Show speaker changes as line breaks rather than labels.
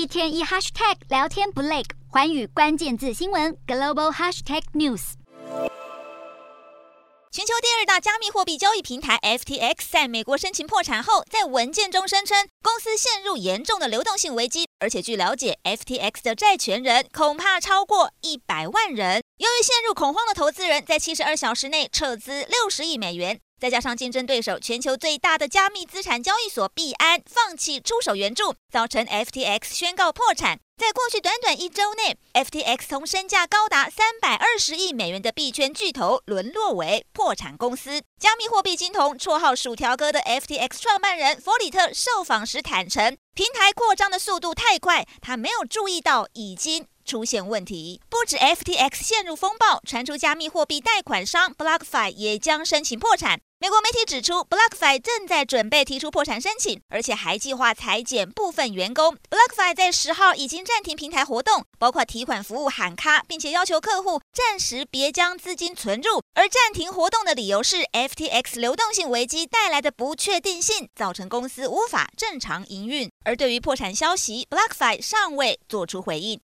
一天一 hashtag 聊天不累，环宇关键字新闻 global hashtag news。
全球第二大加密货币交易平台 FTX 在美国申请破产后，在文件中声称公司陷入严重的流动性危机，而且据了解，FTX 的债权人恐怕超过一百万人。由于陷入恐慌的投资人在七十二小时内撤资六十亿美元，再加上竞争对手全球最大的加密资产交易所币安放弃出手援助，造成 FTX 宣告破产。在过去短短一周内，FTX 从身价高达三百二十亿美元的币圈巨头沦落为破产公司。加密货币金童、绰号“薯条哥”的 FTX 创办人弗里特受访时坦承，平台扩张的速度太快，他没有注意到已经出现问题。不止 FTX 陷入风暴，传出加密货币贷款商 BlockFi 也将申请破产。美国媒体指出，BlockFi 正在准备提出破产申请，而且还计划裁减部分员工。BlockFi 在十号已经暂停平台活动，包括提款服务喊卡，并且要求客户暂时别将资金存入。而暂停活动的理由是 FTX 流动性危机带来的不确定性，造成公司无法正常营运。而对于破产消息，BlockFi 尚未做出回应。